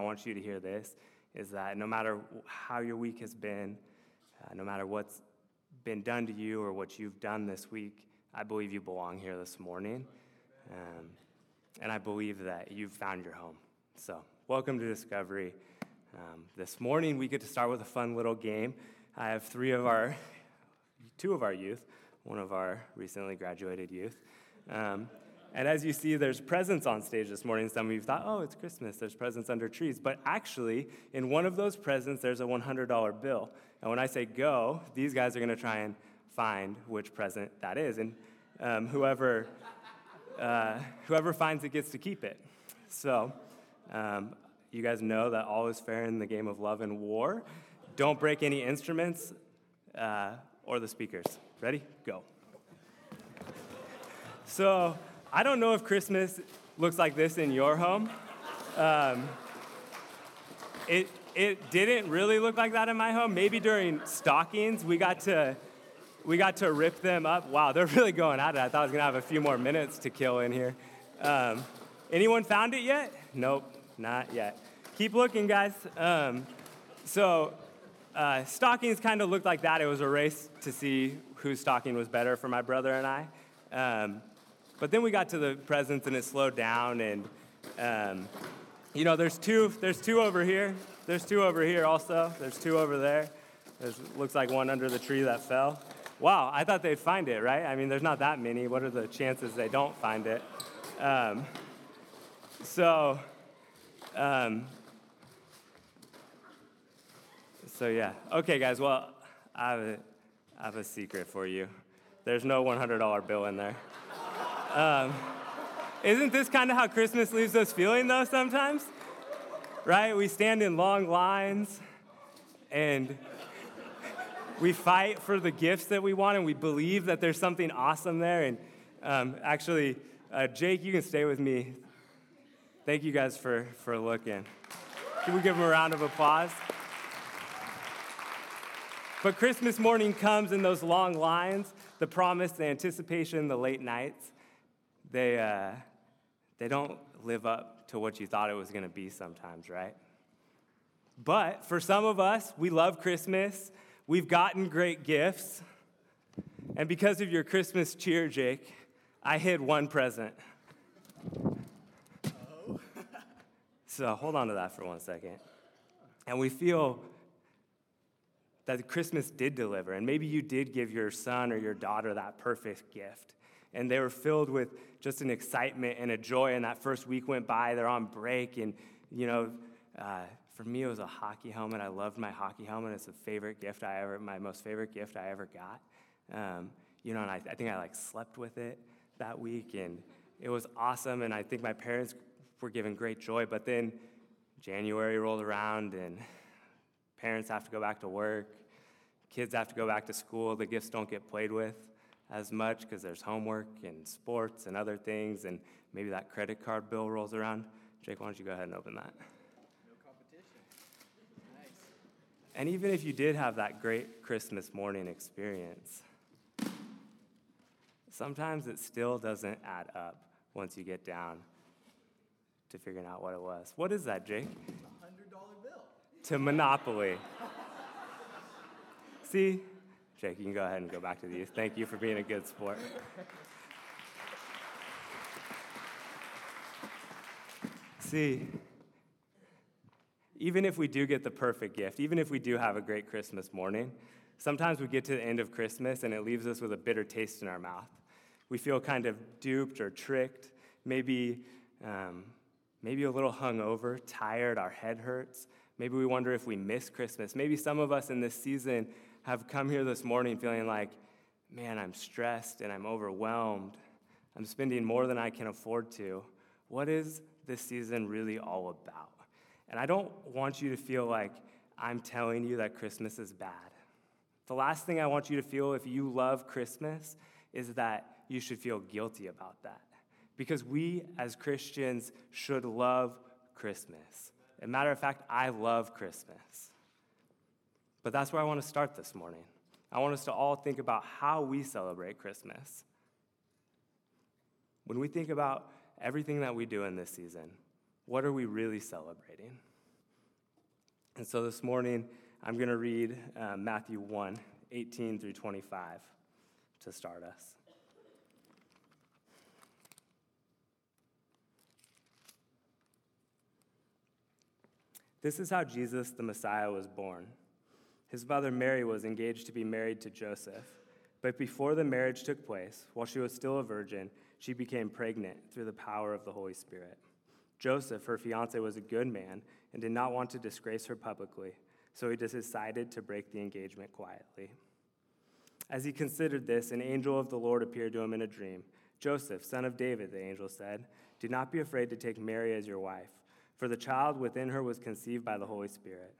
I want you to hear this is that no matter how your week has been, uh, no matter what's been done to you or what you've done this week, I believe you belong here this morning. Um, and I believe that you've found your home. So, welcome to Discovery. Um, this morning, we get to start with a fun little game. I have three of our, two of our youth, one of our recently graduated youth. Um, and as you see, there's presents on stage this morning. Some of you thought, oh, it's Christmas, there's presents under trees. But actually, in one of those presents, there's a $100 bill. And when I say go, these guys are going to try and find which present that is. And um, whoever, uh, whoever finds it gets to keep it. So, um, you guys know that all is fair in the game of love and war. Don't break any instruments uh, or the speakers. Ready? Go. So, I don't know if Christmas looks like this in your home. Um, it, it didn't really look like that in my home. Maybe during stockings, we got to we got to rip them up. Wow, they're really going at it. I thought I was gonna have a few more minutes to kill in here. Um, anyone found it yet? Nope, not yet. Keep looking, guys. Um, so uh, stockings kind of looked like that. It was a race to see whose stocking was better for my brother and I. Um, but then we got to the presents and it slowed down. And, um, you know, there's two, there's two over here. There's two over here also. There's two over there. There's, looks like one under the tree that fell. Wow, I thought they'd find it, right? I mean, there's not that many. What are the chances they don't find it? Um, so, um, so yeah. Okay, guys. Well, I have a, I have a secret for you. There's no $100 bill in there. Um, isn't this kind of how Christmas leaves us feeling, though, sometimes? Right? We stand in long lines and we fight for the gifts that we want and we believe that there's something awesome there. And um, actually, uh, Jake, you can stay with me. Thank you guys for, for looking. Can we give them a round of applause? But Christmas morning comes in those long lines, the promise, the anticipation, the late nights they, uh, they don't live up to what you thought it was going to be sometimes, right? But for some of us, we love Christmas. We've gotten great gifts. And because of your Christmas cheer, Jake, I hid one present. Oh. so hold on to that for one second. And we feel that Christmas did deliver. And maybe you did give your son or your daughter that perfect gift and they were filled with just an excitement and a joy. And that first week went by, they're on break, and you know, uh, for me, it was a hockey helmet. I loved my hockey helmet. It's a favorite gift I ever, my most favorite gift I ever got. Um, you know, and I, I think I like slept with it that week, and it was awesome. And I think my parents were given great joy. But then January rolled around, and parents have to go back to work. Kids have to go back to school. The gifts don't get played with as much because there's homework and sports and other things, and maybe that credit card bill rolls around. Jake, why don't you go ahead and open that? No competition. Nice. And even if you did have that great Christmas morning experience, sometimes it still doesn't add up once you get down to figuring out what it was. What is that, Jake? A hundred dollar bill. To Monopoly. See, Jake, you can go ahead and go back to the youth. Thank you for being a good sport. See, even if we do get the perfect gift, even if we do have a great Christmas morning, sometimes we get to the end of Christmas and it leaves us with a bitter taste in our mouth. We feel kind of duped or tricked, maybe, um, maybe a little hungover, tired, our head hurts. Maybe we wonder if we miss Christmas. Maybe some of us in this season have come here this morning feeling like, man, I'm stressed and I'm overwhelmed. I'm spending more than I can afford to. What is this season really all about? And I don't want you to feel like I'm telling you that Christmas is bad. The last thing I want you to feel if you love Christmas is that you should feel guilty about that. Because we as Christians should love Christmas. As a matter of fact, I love Christmas. But that's where I want to start this morning. I want us to all think about how we celebrate Christmas. When we think about everything that we do in this season, what are we really celebrating? And so this morning, I'm going to read uh, Matthew 1 18 through 25 to start us. This is how Jesus the Messiah was born. His mother Mary was engaged to be married to Joseph, but before the marriage took place, while she was still a virgin, she became pregnant through the power of the Holy Spirit. Joseph, her fiance, was a good man and did not want to disgrace her publicly, so he decided to break the engagement quietly. As he considered this, an angel of the Lord appeared to him in a dream. Joseph, son of David, the angel said, Do not be afraid to take Mary as your wife for the child within her was conceived by the Holy Spirit.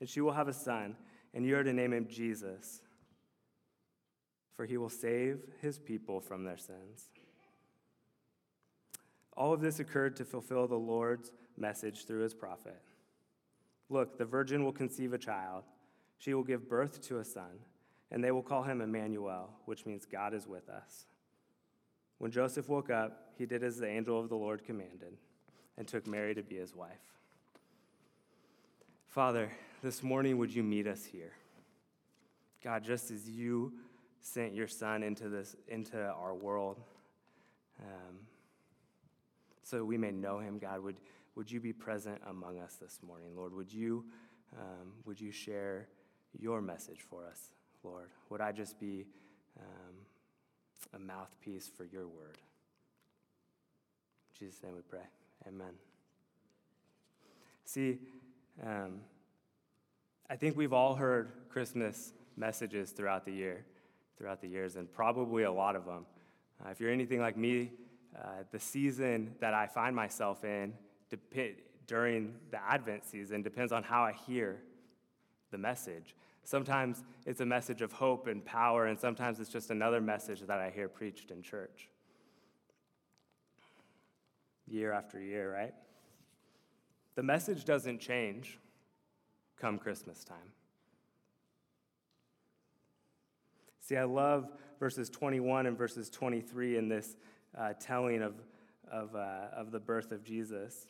And she will have a son, and you are to name him Jesus, for he will save his people from their sins. All of this occurred to fulfill the Lord's message through his prophet. Look, the virgin will conceive a child. She will give birth to a son, and they will call him Emmanuel, which means God is with us. When Joseph woke up, he did as the angel of the Lord commanded and took Mary to be his wife. Father, this morning would you meet us here? God, just as you sent your son into this into our world, um, so we may know him, God, would, would you be present among us this morning, Lord? Would you, um, would you share your message for us, Lord? Would I just be um, a mouthpiece for your word? In Jesus' name we pray. Amen. See, um, I think we've all heard Christmas messages throughout the year, throughout the years, and probably a lot of them. Uh, if you're anything like me, uh, the season that I find myself in dep- during the Advent season depends on how I hear the message. Sometimes it's a message of hope and power, and sometimes it's just another message that I hear preached in church year after year, right? The message doesn't change come Christmas time. See, I love verses 21 and verses 23 in this uh, telling of, of, uh, of the birth of Jesus.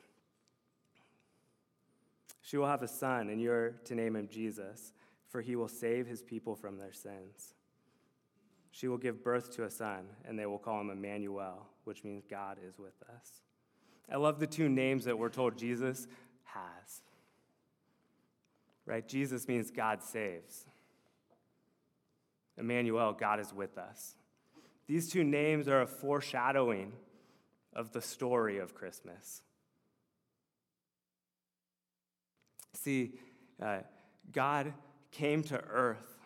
She will have a son, and you're to name him Jesus, for he will save his people from their sins. She will give birth to a son, and they will call him Emmanuel, which means God is with us. I love the two names that we're told Jesus has. Right? Jesus means God saves. Emmanuel, God is with us. These two names are a foreshadowing of the story of Christmas. See, uh, God came to earth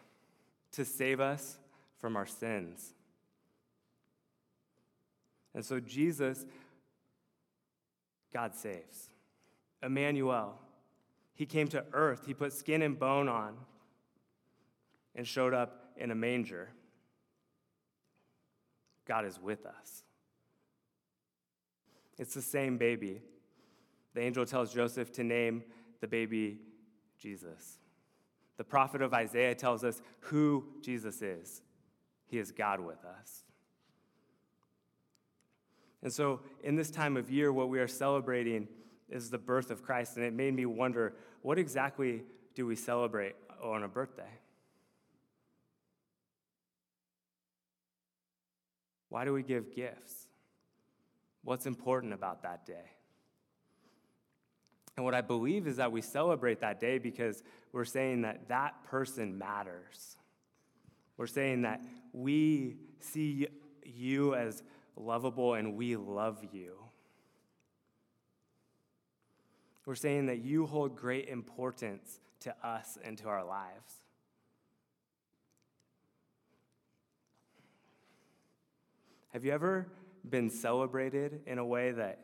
to save us from our sins. And so Jesus God saves. Emmanuel, he came to earth, he put skin and bone on, and showed up in a manger. God is with us. It's the same baby. The angel tells Joseph to name the baby Jesus. The prophet of Isaiah tells us who Jesus is. He is God with us. And so, in this time of year, what we are celebrating is the birth of Christ. And it made me wonder what exactly do we celebrate on a birthday? Why do we give gifts? What's important about that day? And what I believe is that we celebrate that day because we're saying that that person matters. We're saying that we see you as lovable and we love you. We're saying that you hold great importance to us and to our lives. Have you ever been celebrated in a way that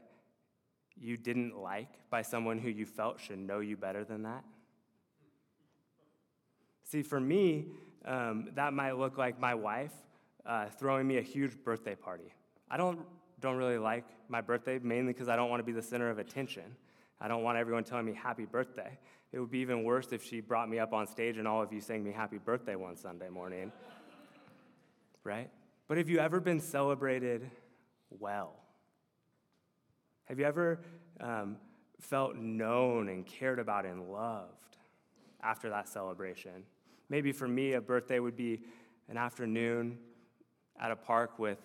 you didn't like by someone who you felt should know you better than that? See, for me, um, that might look like my wife uh, throwing me a huge birthday party. I don't, don't really like my birthday, mainly because I don't want to be the center of attention. I don't want everyone telling me happy birthday. It would be even worse if she brought me up on stage and all of you sang me happy birthday one Sunday morning. right? But have you ever been celebrated well? Have you ever um, felt known and cared about and loved? after that celebration. Maybe for me, a birthday would be an afternoon at a park with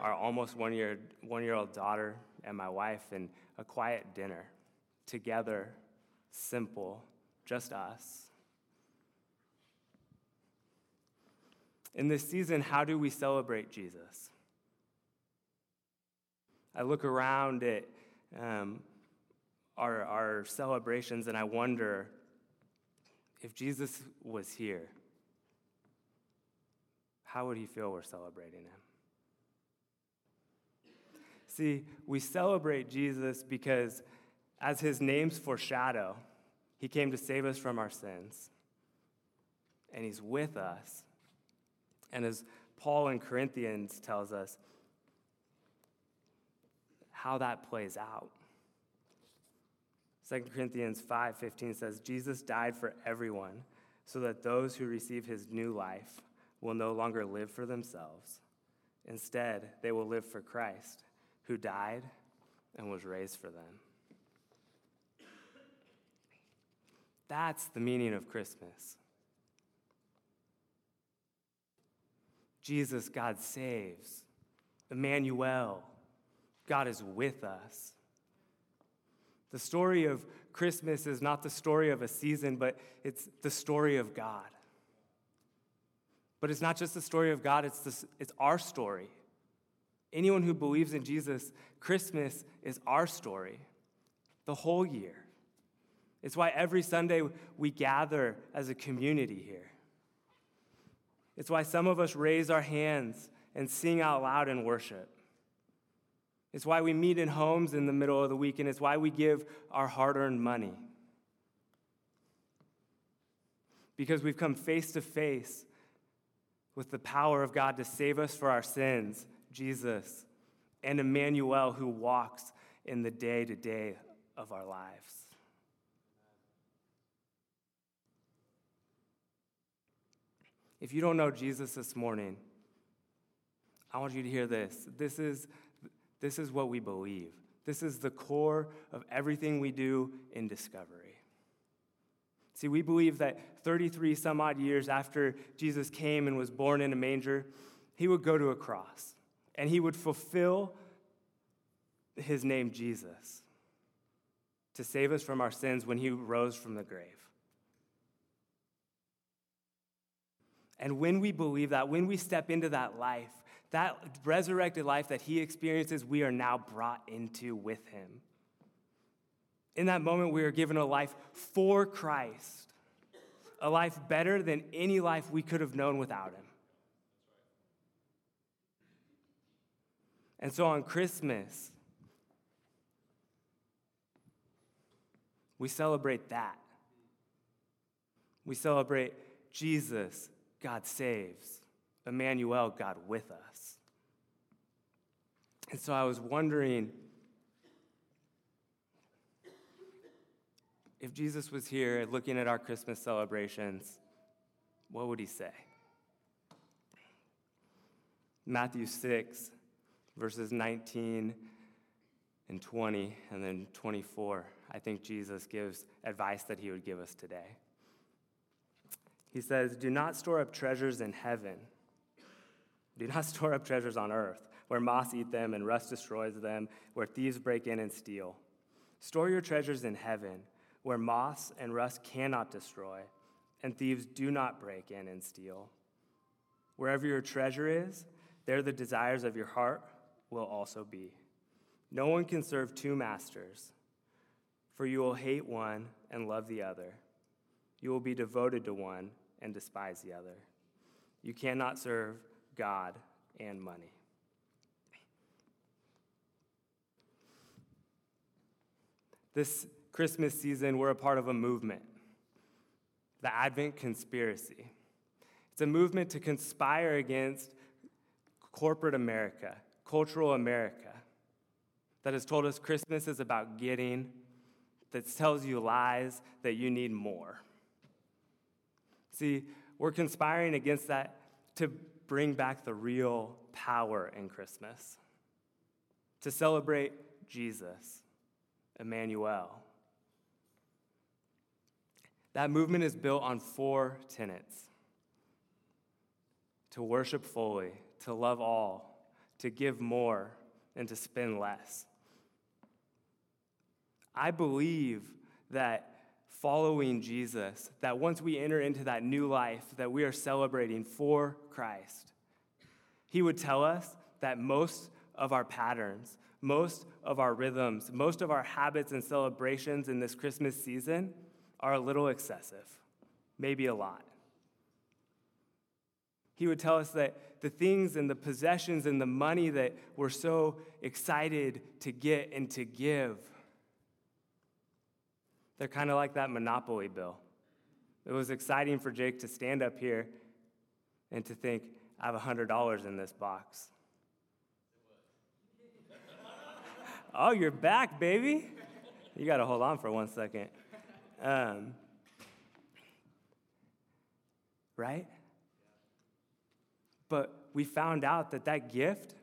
our almost one year, one year old daughter and my wife, and a quiet dinner together, simple, just us. In this season, how do we celebrate Jesus? I look around at um, our, our celebrations and I wonder if Jesus was here, how would he feel we're celebrating him? See, we celebrate Jesus because, as his names foreshadow, he came to save us from our sins. And he's with us. And as Paul in Corinthians tells us, how that plays out. 2 Corinthians 5:15 says Jesus died for everyone so that those who receive his new life will no longer live for themselves. Instead, they will live for Christ, who died and was raised for them. That's the meaning of Christmas. Jesus, God saves. Emmanuel, God is with us. The story of Christmas is not the story of a season, but it's the story of God. But it's not just the story of God, it's, it's our story. Anyone who believes in Jesus, Christmas is our story the whole year. It's why every Sunday we gather as a community here. It's why some of us raise our hands and sing out loud in worship. It's why we meet in homes in the middle of the week, and it's why we give our hard earned money. Because we've come face to face with the power of God to save us for our sins, Jesus, and Emmanuel who walks in the day to day of our lives. If you don't know Jesus this morning, I want you to hear this. This is this is what we believe. This is the core of everything we do in discovery. See, we believe that 33 some odd years after Jesus came and was born in a manger, he would go to a cross and he would fulfill his name, Jesus, to save us from our sins when he rose from the grave. And when we believe that, when we step into that life, that resurrected life that he experiences, we are now brought into with him. In that moment, we are given a life for Christ, a life better than any life we could have known without him. And so on Christmas, we celebrate that. We celebrate Jesus, God saves. Emmanuel, God with us. And so I was wondering if Jesus was here looking at our Christmas celebrations, what would he say? Matthew 6, verses 19 and 20, and then 24, I think Jesus gives advice that he would give us today. He says, Do not store up treasures in heaven do not store up treasures on earth, where moths eat them and rust destroys them, where thieves break in and steal. Store your treasures in heaven, where moths and rust cannot destroy, and thieves do not break in and steal. Wherever your treasure is, there the desires of your heart will also be. No one can serve two masters, for you will hate one and love the other. You will be devoted to one and despise the other. You cannot serve God, and money. This Christmas season, we're a part of a movement, the Advent Conspiracy. It's a movement to conspire against corporate America, cultural America, that has told us Christmas is about getting, that tells you lies that you need more. See, we're conspiring against that to bring back the real power in Christmas, to celebrate Jesus, Emmanuel. That movement is built on four tenets to worship fully, to love all, to give more, and to spend less. I believe that following Jesus, that once we enter into that new life that we are celebrating for Christ, He would tell us that most of our patterns, most of our rhythms, most of our habits and celebrations in this Christmas season are a little excessive, maybe a lot. He would tell us that the things and the possessions and the money that we're so excited to get and to give, they're kind of like that Monopoly bill. It was exciting for Jake to stand up here and to think, I have $100 in this box. oh, you're back, baby. You got to hold on for one second. Um, right? But we found out that that gift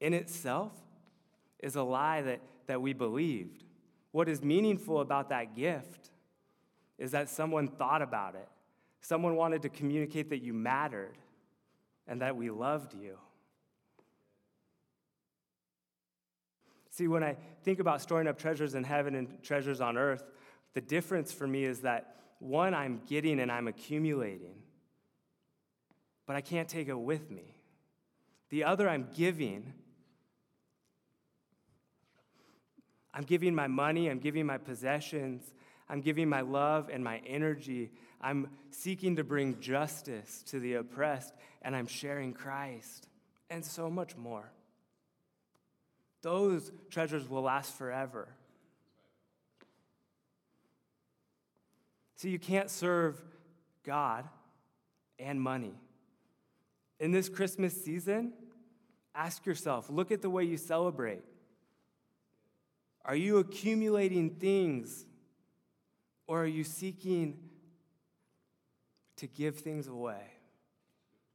in itself is a lie that, that we believed. What is meaningful about that gift is that someone thought about it. Someone wanted to communicate that you mattered and that we loved you. See, when I think about storing up treasures in heaven and treasures on earth, the difference for me is that one, I'm getting and I'm accumulating, but I can't take it with me. The other, I'm giving. I'm giving my money, I'm giving my possessions, I'm giving my love and my energy. I'm seeking to bring justice to the oppressed, and I'm sharing Christ, and so much more. Those treasures will last forever. See, you can't serve God and money. In this Christmas season, ask yourself look at the way you celebrate. Are you accumulating things or are you seeking to give things away,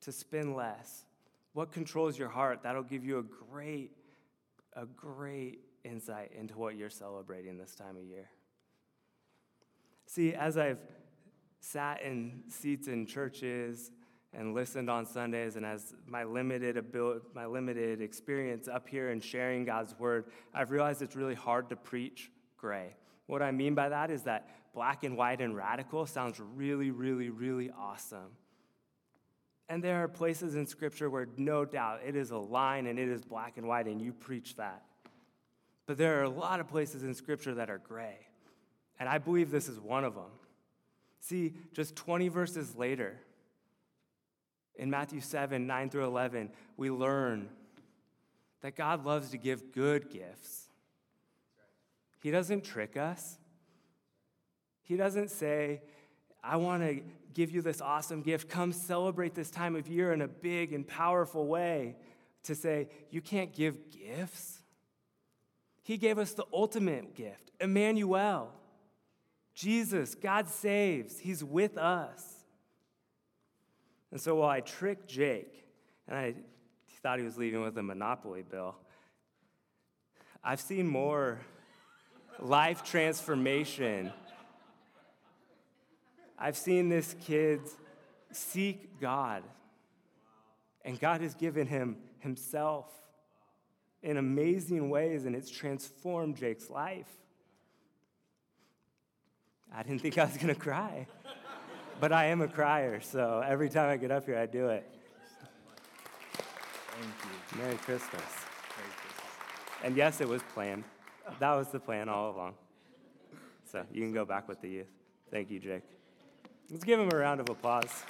to spend less? What controls your heart? That'll give you a great a great insight into what you're celebrating this time of year. See, as I've sat in seats in churches and listened on Sundays, and as my limited ability, my limited experience up here in sharing God's word, I've realized it's really hard to preach gray. What I mean by that is that black and white and radical sounds really, really, really awesome. And there are places in Scripture where no doubt it is a line and it is black and white, and you preach that. But there are a lot of places in Scripture that are gray. And I believe this is one of them. See, just 20 verses later, in Matthew 7 9 through 11, we learn that God loves to give good gifts. He doesn't trick us. He doesn't say, I want to give you this awesome gift. Come celebrate this time of year in a big and powerful way. To say, you can't give gifts. He gave us the ultimate gift, Emmanuel. Jesus, God saves. He's with us. And so while I tricked Jake, and I thought he was leaving with a Monopoly bill, I've seen more life transformation. I've seen this kid seek God, and God has given him himself in amazing ways, and it's transformed Jake's life. I didn't think I was going to cry, but I am a crier, so every time I get up here, I do it. Thank you. Merry Christmas. Merry Christmas. And yes, it was planned. That was the plan all along. So you can go back with the youth. Thank you, Jake. Let's give him a round of applause.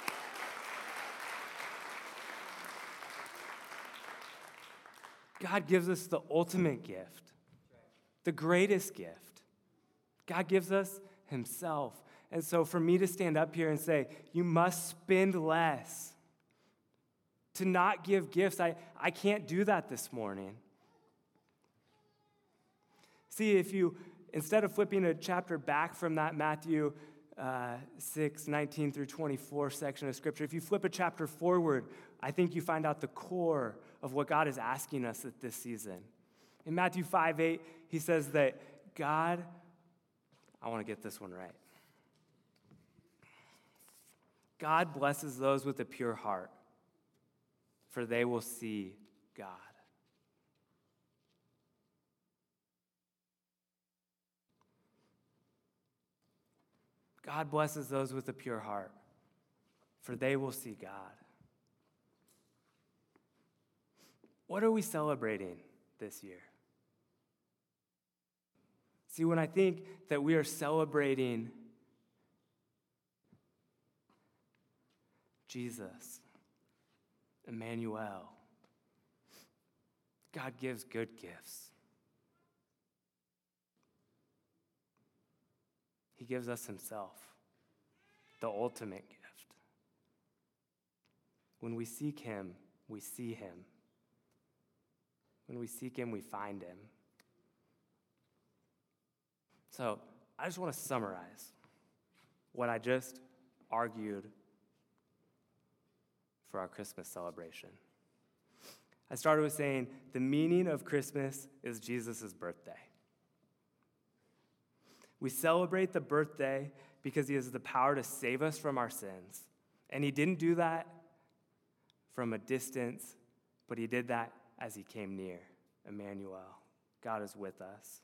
God gives us the ultimate gift, the greatest gift. God gives us Himself. And so, for me to stand up here and say, you must spend less, to not give gifts, I, I can't do that this morning. See, if you, instead of flipping a chapter back from that Matthew uh, 6, 19 through 24 section of Scripture, if you flip a chapter forward, I think you find out the core of what God is asking us at this season. In Matthew 5, 8, he says that God, I want to get this one right. God blesses those with a pure heart, for they will see God. God blesses those with a pure heart, for they will see God. What are we celebrating this year? See, when I think that we are celebrating Jesus, Emmanuel, God gives good gifts. He gives us Himself, the ultimate gift. When we seek Him, we see Him. When we seek Him, we find Him. So, I just want to summarize what I just argued for our Christmas celebration. I started with saying the meaning of Christmas is Jesus' birthday. We celebrate the birthday because he has the power to save us from our sins. And he didn't do that from a distance, but he did that as he came near. Emmanuel, God is with us.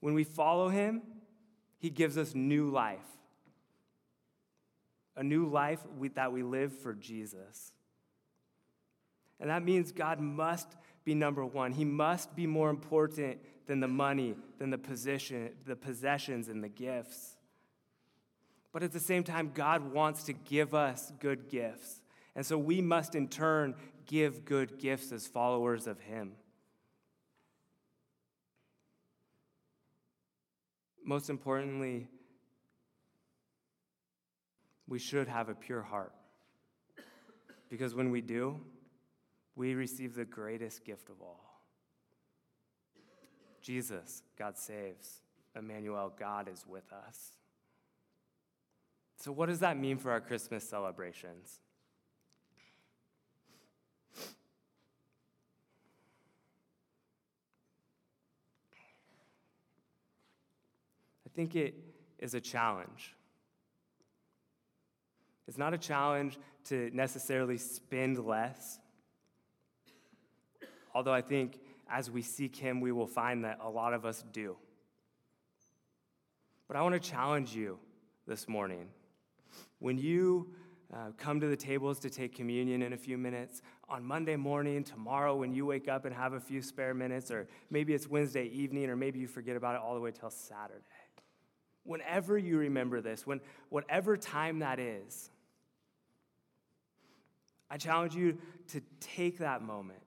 When we follow him, he gives us new life. A new life we, that we live for Jesus. And that means God must be number one. He must be more important than the money, than the position, the possessions and the gifts. But at the same time, God wants to give us good gifts. And so we must in turn give good gifts as followers of Him. Most importantly, we should have a pure heart. Because when we do, we receive the greatest gift of all. Jesus, God saves. Emmanuel, God is with us. So, what does that mean for our Christmas celebrations? I think it is a challenge. It's not a challenge to necessarily spend less, although I think as we seek Him, we will find that a lot of us do. But I want to challenge you this morning. When you uh, come to the tables to take communion in a few minutes, on Monday morning, tomorrow, when you wake up and have a few spare minutes, or maybe it's Wednesday evening, or maybe you forget about it all the way till Saturday. Whenever you remember this, when, whatever time that is, I challenge you to take that moment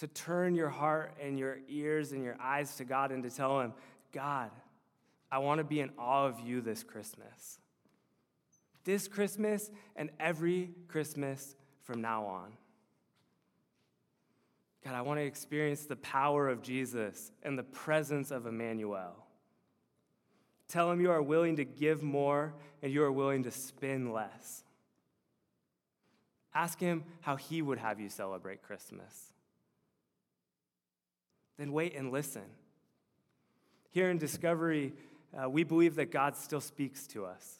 to turn your heart and your ears and your eyes to God and to tell Him, God, I want to be in awe of you this Christmas. This Christmas and every Christmas from now on. God, I want to experience the power of Jesus and the presence of Emmanuel. Tell him you are willing to give more and you are willing to spend less. Ask him how he would have you celebrate Christmas then wait and listen. Here in Discovery, uh, we believe that God still speaks to us.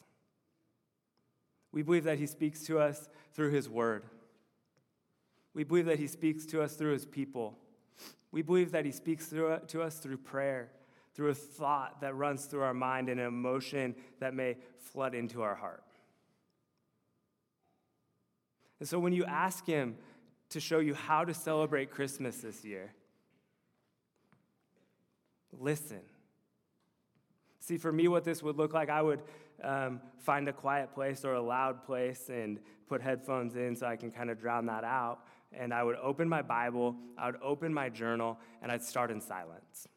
We believe that He speaks to us through His Word. We believe that He speaks to us through His people. We believe that He speaks through, to us through prayer, through a thought that runs through our mind and an emotion that may flood into our heart. And so when you ask Him to show you how to celebrate Christmas this year, listen. See, for me, what this would look like, I would um, find a quiet place or a loud place and put headphones in so I can kind of drown that out. And I would open my Bible, I would open my journal, and I'd start in silence.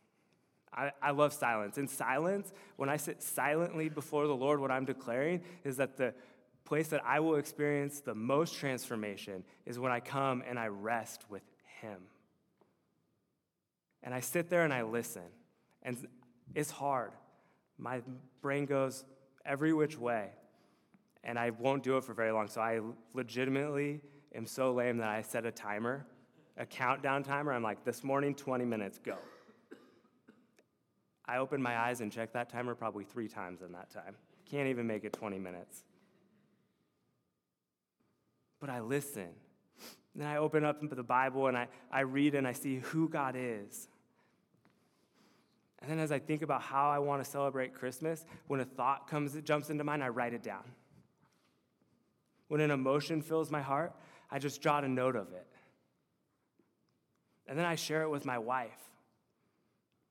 I, I love silence. In silence, when I sit silently before the Lord, what I'm declaring is that the place that I will experience the most transformation is when I come and I rest with Him. And I sit there and I listen. And it's hard. My brain goes every which way, and I won't do it for very long. So I legitimately am so lame that I set a timer, a countdown timer. I'm like, this morning, 20 minutes, go. I open my eyes and check that timer probably three times in that time. Can't even make it 20 minutes. But I listen. Then I open up the Bible and I, I read and I see who God is. And then as I think about how I want to celebrate Christmas, when a thought comes, it jumps into mind, I write it down. When an emotion fills my heart, I just jot a note of it. And then I share it with my wife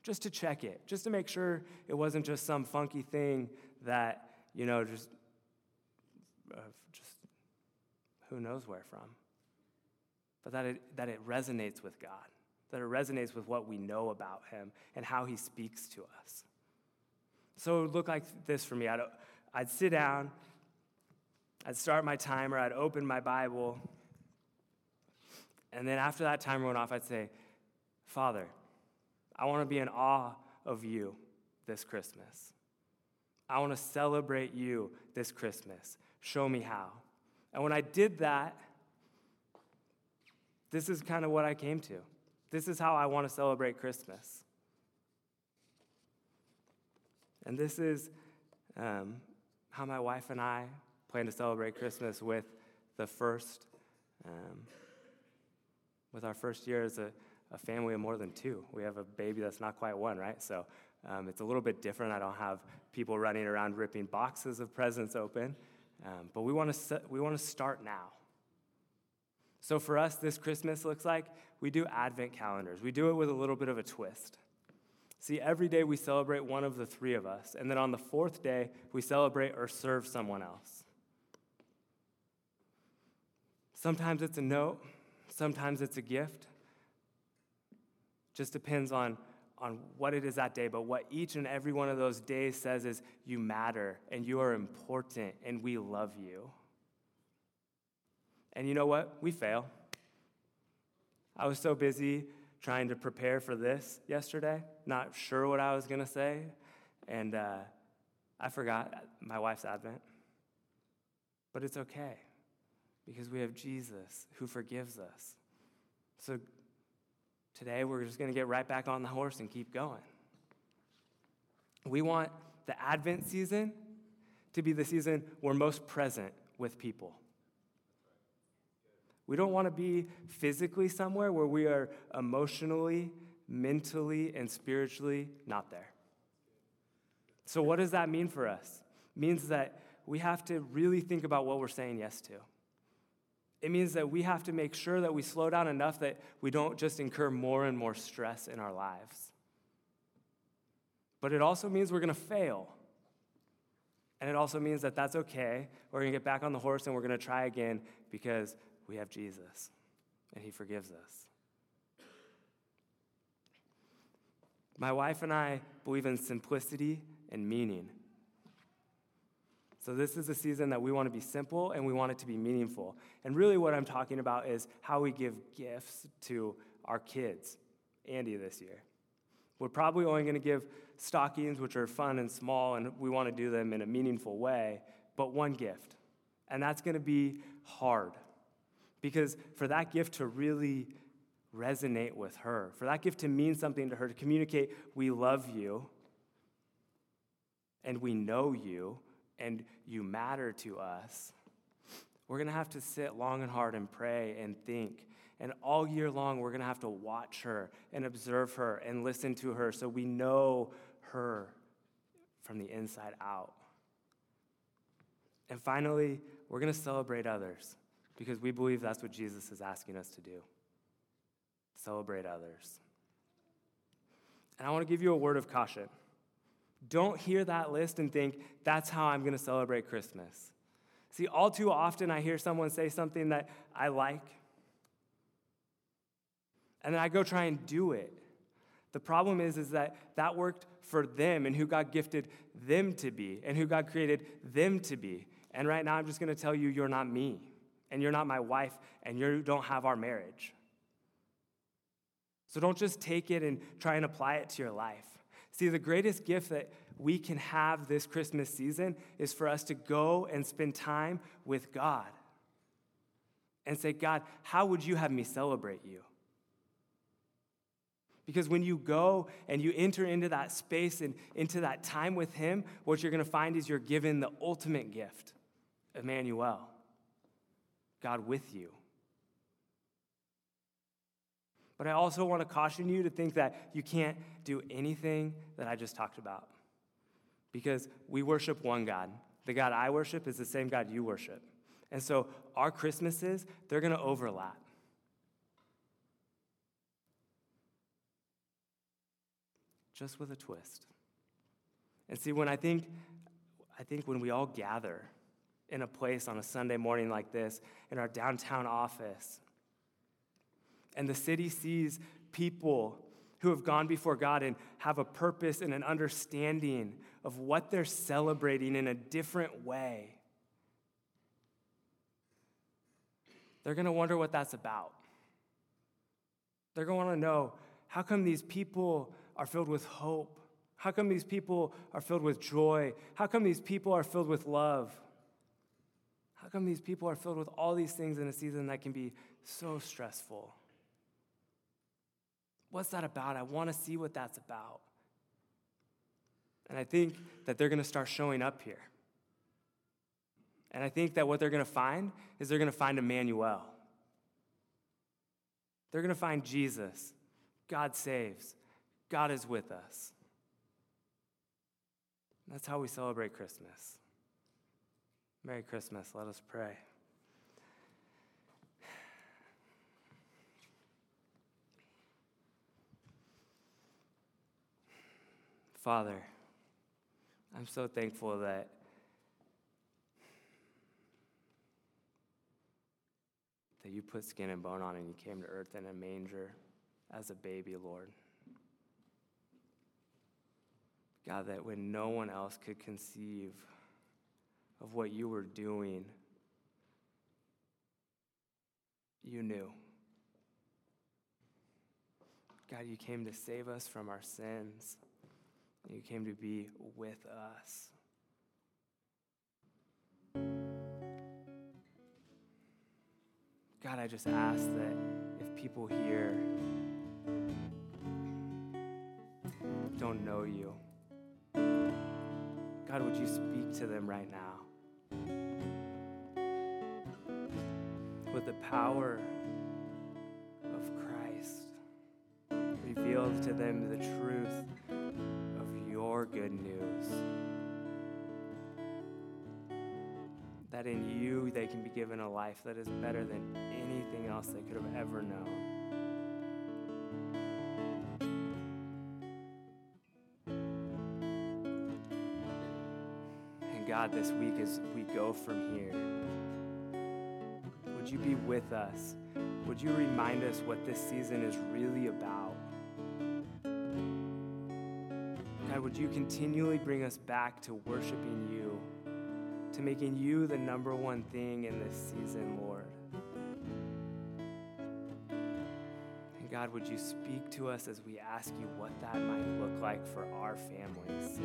just to check it, just to make sure it wasn't just some funky thing that, you know, just, uh, just who knows where from. But that it, that it resonates with God, that it resonates with what we know about Him and how He speaks to us. So it would look like this for me. I'd, I'd sit down, I'd start my timer, I'd open my Bible, and then after that timer went off, I'd say, Father, I want to be in awe of you this Christmas. I want to celebrate you this Christmas. Show me how. And when I did that, this is kind of what I came to. This is how I want to celebrate Christmas. And this is um, how my wife and I plan to celebrate Christmas with the first, um, with our first year as a a family of more than two. We have a baby that's not quite one, right? So um, it's a little bit different. I don't have people running around ripping boxes of presents open, um, but we want to we want to start now. So for us, this Christmas looks like we do Advent calendars. We do it with a little bit of a twist. See, every day we celebrate one of the three of us, and then on the fourth day, we celebrate or serve someone else. Sometimes it's a note, sometimes it's a gift, just depends on, on what it is that day. But what each and every one of those days says is, you matter and you are important and we love you. And you know what? We fail. I was so busy trying to prepare for this yesterday, not sure what I was going to say. And uh, I forgot my wife's Advent. But it's okay because we have Jesus who forgives us. So Today, we're just going to get right back on the horse and keep going. We want the Advent season to be the season we're most present with people. We don't want to be physically somewhere where we are emotionally, mentally, and spiritually not there. So, what does that mean for us? It means that we have to really think about what we're saying yes to. It means that we have to make sure that we slow down enough that we don't just incur more and more stress in our lives. But it also means we're going to fail. And it also means that that's okay. We're going to get back on the horse and we're going to try again because we have Jesus and he forgives us. My wife and I believe in simplicity and meaning. So, this is a season that we want to be simple and we want it to be meaningful. And really, what I'm talking about is how we give gifts to our kids, Andy, this year. We're probably only going to give stockings, which are fun and small, and we want to do them in a meaningful way, but one gift. And that's going to be hard. Because for that gift to really resonate with her, for that gift to mean something to her, to communicate, we love you and we know you, and you matter to us, we're going to have to sit long and hard and pray and think. And all year long, we're going to have to watch her and observe her and listen to her so we know her from the inside out. And finally, we're going to celebrate others because we believe that's what Jesus is asking us to do celebrate others. And I want to give you a word of caution. Don't hear that list and think, that's how I'm going to celebrate Christmas. See, all too often I hear someone say something that I like, and then I go try and do it. The problem is, is that that worked for them and who God gifted them to be and who God created them to be. And right now, I'm just going to tell you, you're not me, and you're not my wife, and you don't have our marriage. So don't just take it and try and apply it to your life. See, the greatest gift that we can have this Christmas season is for us to go and spend time with God and say, God, how would you have me celebrate you? Because when you go and you enter into that space and into that time with Him, what you're going to find is you're given the ultimate gift Emmanuel, God with you. But I also want to caution you to think that you can't do anything that I just talked about. Because we worship one God. The God I worship is the same God you worship. And so our Christmases, they're going to overlap. Just with a twist. And see, when I think, I think when we all gather in a place on a Sunday morning like this, in our downtown office, and the city sees people who have gone before God and have a purpose and an understanding of what they're celebrating in a different way. They're going to wonder what that's about. They're going to want to know how come these people are filled with hope? How come these people are filled with joy? How come these people are filled with love? How come these people are filled with all these things in a season that can be so stressful? What's that about? I want to see what that's about. And I think that they're going to start showing up here. And I think that what they're going to find is they're going to find Emmanuel. They're going to find Jesus. God saves. God is with us. That's how we celebrate Christmas. Merry Christmas. Let us pray. Father, I'm so thankful that that you put skin and bone on and you came to earth in a manger as a baby, Lord. God, that when no one else could conceive of what you were doing, you knew. God, you came to save us from our sins. You came to be with us. God, I just ask that if people here don't know you, God, would you speak to them right now? With the power of Christ, reveal to them the truth good news. That in you they can be given a life that is better than anything else they could have ever known. And God, this week as we go from here, would you be with us? Would you remind us what this season is really about? Would you continually bring us back to worshiping you, to making you the number one thing in this season, Lord. And God, would you speak to us as we ask you what that might look like for our families?